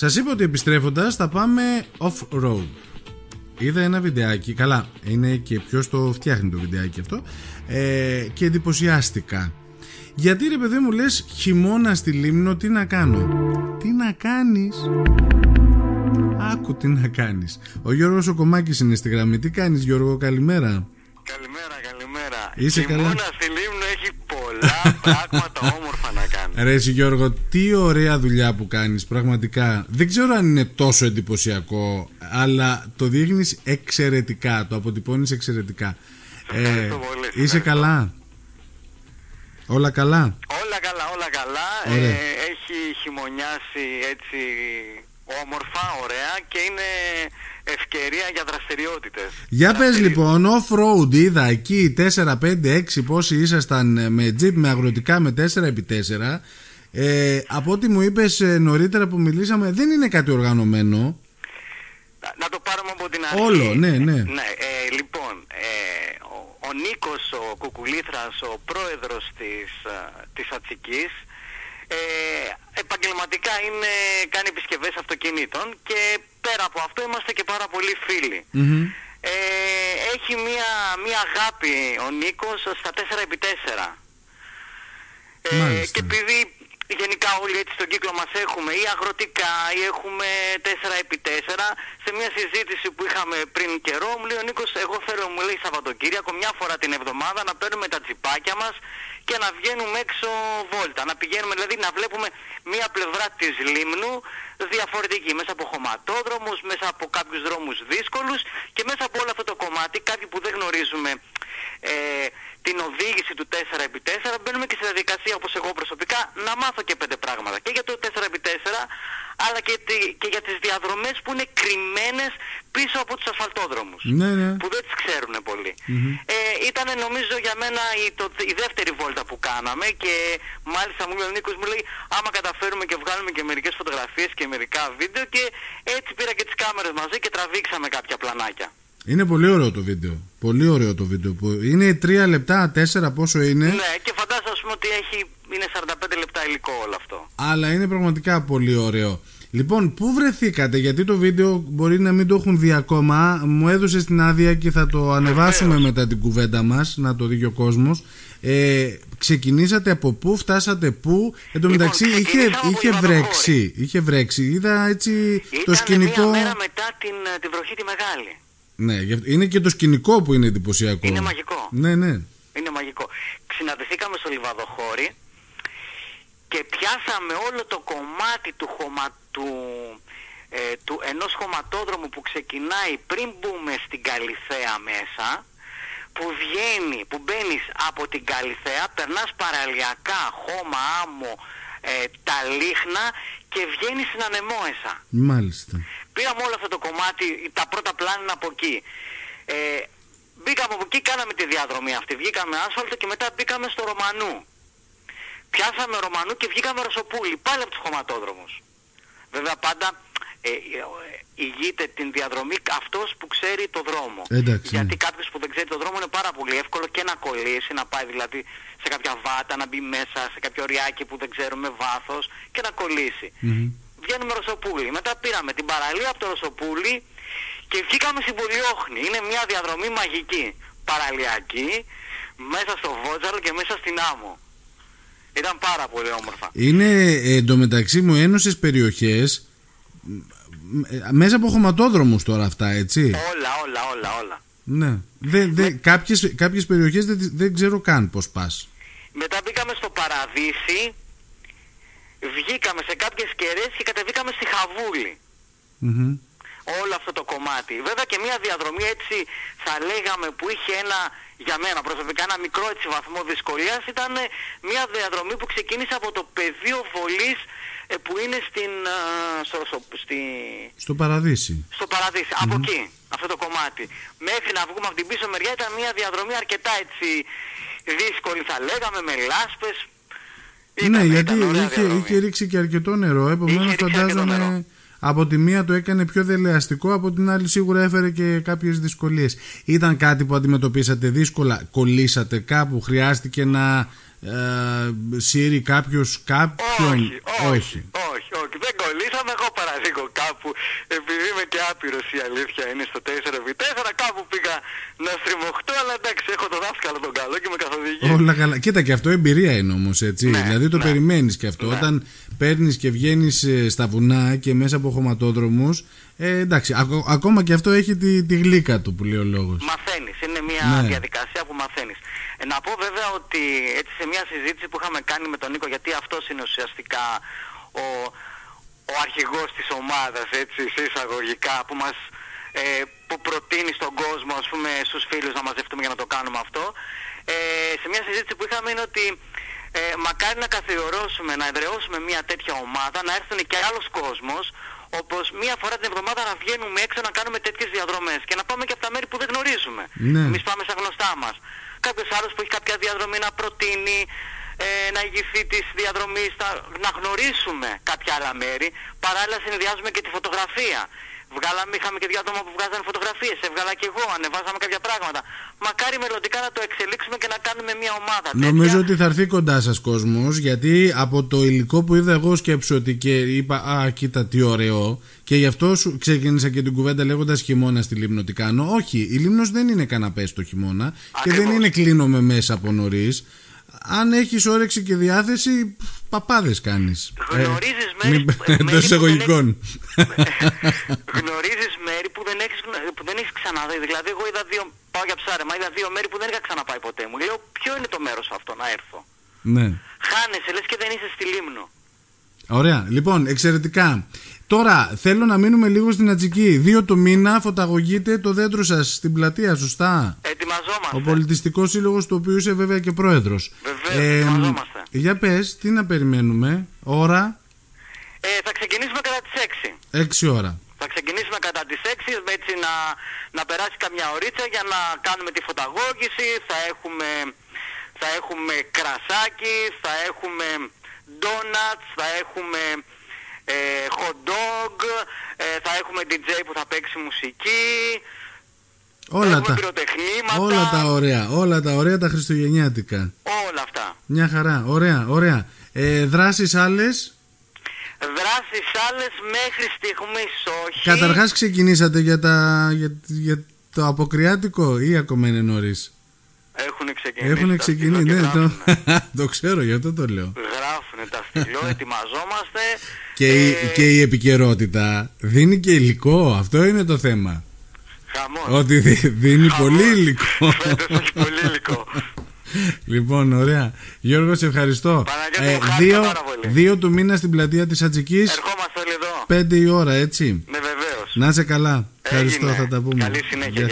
Σας είπα ότι επιστρέφοντας θα πάμε off-road. Είδα ένα βιντεάκι, καλά, είναι και ποιος το φτιάχνει το βιντεάκι αυτό ε, και εντυπωσιάστηκα. Γιατί ρε παιδί μου λες χειμώνα στη Λίμνο τι να κάνω; Τι να κάνεις; Άκου τι να κάνεις. Ο Γιώργος ο Κομάκης είναι στη γραμμή. Τι κάνεις Γιώργο καλημέρα. Καλημέρα, καλημέρα. Είσαι Χειμώνα καλά; στη Λίμνο έχει πολλά πράγματα όμορφα να κάνει. Ρε εσύ Γιώργο, τι ωραία δουλειά που κάνεις πραγματικά. Δεν ξέρω αν είναι τόσο εντυπωσιακό, αλλά το δείχνεις εξαιρετικά, το αποτυπώνεις εξαιρετικά. Ε, Ευχαριστώ πολύ, είσαι ευχαριστώ. καλά; Όλα καλά; Όλα καλά, όλα καλά. Ωραία. Ε, έχει χειμωνιάσει έτσι όμορφα, ωραία και είναι ευκαιρία για δραστηριότητες. Για πες λοιπόν, off-road είδα εκεί 4, 5, 6 πόσοι ήσασταν ε, με τζιπ με αγροτικά με 4x4. Ε, από ό,τι μου είπες ε, νωρίτερα που μιλήσαμε δεν είναι κάτι οργανωμένο. Να- Να το πάρουμε από την αρχή. Όλο, ναι, ναι. ναι ε, λοιπόν, ε, ο, ο Νίκος ο Κουκουλήθρας, ο πρόεδρος της, ε, της Ατσικής, ε, επαγγελματικά είναι, κάνει επισκευές αυτοκινήτων και πέρα από αυτό είμαστε και πάρα πολλοί φίλοι. Μμμ. Ε, έχει μία, μία αγάπη ο Νίκος στα 4x4. Ε, Μάλιστα. και επειδή γενικά όλοι έτσι στον κύκλο μας έχουμε ή αγροτικά ή έχουμε 4x4 σε μια συζήτηση που είχαμε πριν καιρό μου λέει ο Νίκος εγώ θέλω μου λέει Σαββατοκύριακο μια φορά την εβδομάδα να παίρνουμε τα τσιπάκια μας και να βγαίνουμε έξω βόλτα. Να πηγαίνουμε δηλαδή να βλέπουμε μια πλευρά της Λίμνου διαφορετική. Μέσα από χωματόδρομους μέσα από κάποιους δρόμους δύσκολους και μέσα από όλο αυτό το κομμάτι κάποιοι που δεν γνωρίζουμε ε, την οδήγηση του 4x4 μπαίνουμε και στη διαδικασία όπως εγώ προσωπικά να μάθω και πέντε πράγματα. Και για το 4x4 αλλά και, τη- και για τις διαδρομές που είναι κρυμμένες πίσω από τους ασφαλτόδρομους Ναι, ναι. που δεν τις ξέρουν πολύ. Ε, ήταν νομίζω για μένα η, το, η δεύτερη βόλτα που κάναμε και μάλιστα μου λέει ο Νίκος μου λέει άμα καταφέρουμε και βγάλουμε και μερικές φωτογραφίες και μερικά βίντεο και έτσι πήρα και τις κάμερες μαζί και τραβήξαμε κάποια πλανάκια. Είναι πολύ ωραίο το βίντεο. Πολύ ωραίο το βίντεο. Που είναι 3 λεπτά, 4 πόσο είναι; Ναι, και φαντάζομαι ας πούμε, ότι έχει, είναι 45 λεπτά υλικό όλο αυτό. Αλλά είναι πραγματικά πολύ ωραίο. Λοιπόν, πού βρεθήκατε, γιατί το βίντεο μπορεί να μην το έχουν δει ακόμα. Μου έδωσε την άδεια και θα το ανεβάσουμε Βεβαίως. μετά την κουβέντα μας, να το δει και ο κόσμος. Ε, ξεκινήσατε από πού, φτάσατε πού. Εν τω Λοιπόν, μεταξύ είχε, ξεκινήσαμε από είχε Λιβαδοχώρη. βρέξει. Είχε βρέξει. Είδα έτσι το Ήταν σκηνικό. μία μέρα μετά την, ε, την βροχή τη μεγάλη. Ναι, γι' αυτό- είναι και το σκηνικό που είναι εντυπωσιακό. Είναι μαγικό. Ναι, ναι. Είναι μαγικό. Συναντηθήκαμε στο Λιβαδοχώρι και πιάσαμε όλο το κομμάτι του, χωμα... του, ε, του ενός χωματόδρομου που ξεκινάει πριν μπούμε στην Καλιθέα μέσα που βγαίνει, που μπαίνεις από την Καλιθέα, περνάς παραλιακά, χώμα, άμμο, ε, τα λίχνα και βγαίνεις στην Ανεμόεσα. Μάλιστα. Πήραμε όλο αυτό το κομμάτι, τα πρώτα πλάνα είναι από εκεί. Ε, μπήκαμε από εκεί, κάναμε τη διαδρομή αυτή. Βγήκαμε άσφαλτο και μετά μπήκαμε στο Ρωμανού. Πιάσαμε Ρωμανού και βγήκαμε Ρωσοπούλη, πάλι από τους χωματόδρομους. Βέβαια πάντα ε, ε, ηγείται την διαδρομή αυτός που ξέρει το δρόμο. Εντάξει, Γιατί ναι. κάποιος που δεν ξέρει το δρόμο είναι πάρα πολύ εύκολο και να κολλήσει, να πάει δηλαδή σε κάποια βάτα, να μπει μέσα σε κάποιο ριάκι που δεν ξέρουμε βάθος και να κολλήσει. Μμμ. Βγαίνουμε Ρωσοπούλη. Μετά πήραμε την παραλία από το Ρωσοπούλη και βγήκαμε στην Πολιόχνη. Είναι μια διαδρομή μαγική. Παραλιακή, μέσα στο Βότζαλο και μέσα στην Άμμο. Ήταν πάρα πολύ όμορφα. Είναι ε, εντωμεταξύ μου ένωσες περιοχές ε, μέσα από χωματόδρομους τώρα αυτά, έτσι. Όλα, όλα, όλα, όλα. Ναι. Δε, δε, κάποιες, κάποιες περιοχές δεν, δεν ξέρω καν πώς πας. Μετά μπήκαμε στο Παραδείσι, βγήκαμε σε κάποιες κεραίες και κατεβήκαμε στη Χαβούλη. Μμμ. όλο αυτό το κομμάτι. Βέβαια και μια διαδρομή έτσι θα λέγαμε που είχε ένα, για μένα προσωπικά ένα μικρό έτσι βαθμό δυσκολίας ήταν ε, μια διαδρομή που ξεκίνησε από το πεδίο βολής ε, που είναι στην, ε, στο, στο, στη, Στο παραδείσι. στο παραδεισι Από εκεί, αυτό το κομμάτι. Μέχρι να βγούμε από την πίσω μεριά ήταν μια διαδρομή αρκετά έτσι δύσκολη θα λέγαμε, με λάσπες. ναι, Ήταν- γιατί ήταν ωραία είχε, διαδρομή. είχε ρίξει και αρκετό νερό. Επομένως, Είχε ρίξει αρκετό φαντάζομαι νερό. Από τη μία το έκανε πιο δελεαστικό, από την άλλη σίγουρα έφερε και κάποιες δυσκολίες. Ήταν κάτι που αντιμετωπίσατε δύσκολα, κολλήσατε κάπου, χρειάστηκε να, ε, σύρει κάποιος κάποιον; Όχι, όχι, όχι, όχι, δεν κολλήσαμε. Εγώ παραδείγω κάπου, επειδή είμαι και άπειρος η αλήθεια είναι στο 4x4, κάπου πήγα να στριμωχτώ, αλλά εντάξει, έχω το δάσκαλο τον καλό και με καθοδηγεί. Όλα καλά. Κοίτα και αυτό εμπειρία είναι όμως, έτσι. Ναι, δηλαδή το ναι. περιμένεις και αυτό. Ναι. Όταν παίρνεις και βγαίνεις στα βουνά και μέσα από χωματόδρομους. Ε, εντάξει, ακο- ακόμα και αυτό έχει τη, τη γλύκα του που λέει ο λόγος. Μαθαίνεις, είναι μια Ναι. διαδικασία που μαθαίνεις. Ε, να πω βέβαια ότι έτσι σε μια συζήτηση που είχαμε κάνει με τον Νίκο, γιατί αυτός είναι ουσιαστικά ο, ο αρχηγός της ομάδας, έτσι, σε εισαγωγικά, που μας ε, που προτείνει στον κόσμο, ας πούμε, στους φίλους να μαζευτούμε για να το κάνουμε αυτό. Ε, σε μια συζήτηση που είχαμε είναι ότι ε, μακάρι να καθιερώσουμε, να εδραιώσουμε μια τέτοια ομάδα, να έρθουν και άλλος κόσμος, όπως μία φορά την εβδομάδα να βγαίνουμε έξω να κάνουμε τέτοιες διαδρομές και να πάμε και από τα μέρη που δεν γνωρίζουμε. Ναι. Εμείς πάμε στα γνωστά μας. Κάποιος άλλος που έχει κάποια διαδρομή να προτείνει, ε, να ηγηθεί της διαδρομής, να, να γνωρίσουμε κάποια άλλα μέρη. Παράλληλα συνδυάζουμε και τη φωτογραφία. Βγάλαμε, είχαμε και δύο άτομα που βγάζανε φωτογραφίες, έβγαλα και εγώ, ανεβάζαμε κάποια πράγματα. Μακάρι μελλοντικά να το εξελίξουμε και να κάνουμε μια ομάδα τέτοια. Νομίζω ότι θα έρθει κοντά σας κόσμος, γιατί από το υλικό που είδα εγώ σκέψω ότι και είπα Α, κοίτα τι ωραίο. Και γι' αυτό σου ξεκίνησα και την κουβέντα λέγοντας χειμώνα στη Λίμνο τι κάνω. Όχι, η Λίμνος δεν είναι καναπές το χειμώνα και δεν Ακριβώς. είναι κλείνομαι μέσα από νωρίς. Αν έχεις όρεξη και διάθεση, παπάδες κάνεις. Γνωρίζεις μέρη- μέρη που Εντός δεν εισαγωγικών. Γνωρίζεις μέρη που δεν έχεις, γνω- που δεν έχεις ξαναδεί. Δηλαδή, εγώ είδα δύο, πάω για ψάρεμα, είδα δύο μέρη που δεν είχα ξαναπάει ποτέ μου. Λέω, ποιο είναι το μέρος αυτό να έρθω. ναι. Χάνεσαι, λες και δεν είσαι στη Λίμνο. Ωραία. Λοιπόν, εξαιρετικά. Τώρα θέλω να μείνουμε λίγο στην Ατζική. Δύο το μήνα φωταγωγείτε το δέντρο σας στην πλατεία, σωστά; Ετοιμαζόμαστε. Ο Πολιτιστικός Σύλλογος, του οποίου είσαι βέβαια και πρόεδρος. Βεβαίως, ετοιμαζόμαστε. για πες, τι να περιμένουμε, ώρα; Ε, θα ξεκινήσουμε κατά τις 6. 6 ώρα. Θα ξεκινήσουμε κατά τις 6 έτσι να, να περάσει καμιά ωρίτσα για να κάνουμε τη φωταγώγηση. Θα έχουμε, θα έχουμε κρασάκι, θα έχουμε donuts, θα έχουμε ε, hot dog, ε, θα έχουμε DJ που θα παίξει μουσική, θα Όλα έχουμε τα, πυροτεχνήματα, όλα τα ωραία, όλα τα ωραία τα χριστουγεννιάτικα. όλα αυτά. Μια χαρά, ωραία, ωραία. Ε, δράσεις άλλες, Δράσεις άλλες μέχρι στιγμής όχι. καταρχάς ξεκινήσατε για, τα, για, για το αποκριάτικο ή ακόμα είναι νωρίς; Έχουν ξεκινήσει. Έχουν τα ξεκινήσει, στυλό και ναι, το, γράφουνε. το ξέρω, γι' αυτό το λέω. Γράφουνε τα στυλό, ετοιμαζόμαστε. Και, η, Ε, και η επικαιρότητα δίνει και υλικό, αυτό είναι το θέμα. Χαμός. Ότι δι- δίνει Χαμός. πολύ υλικό. Φέτος έχει πολύ υλικό. Λοιπόν, ωραία. Γιώργο, σε ευχαριστώ. Παναγιώτη, μου, χάρηκα δύο, πάρα πολύ. δύο του μήνα στην πλατεία της Ατζικής, Ερχόμαστε όλοι εδώ. πέντε η ώρα, έτσι. Με βεβαίως. Να είσαι καλά. Ευχαριστώ, Έγινε. θα τα πούμε. Καλή συνέχεια,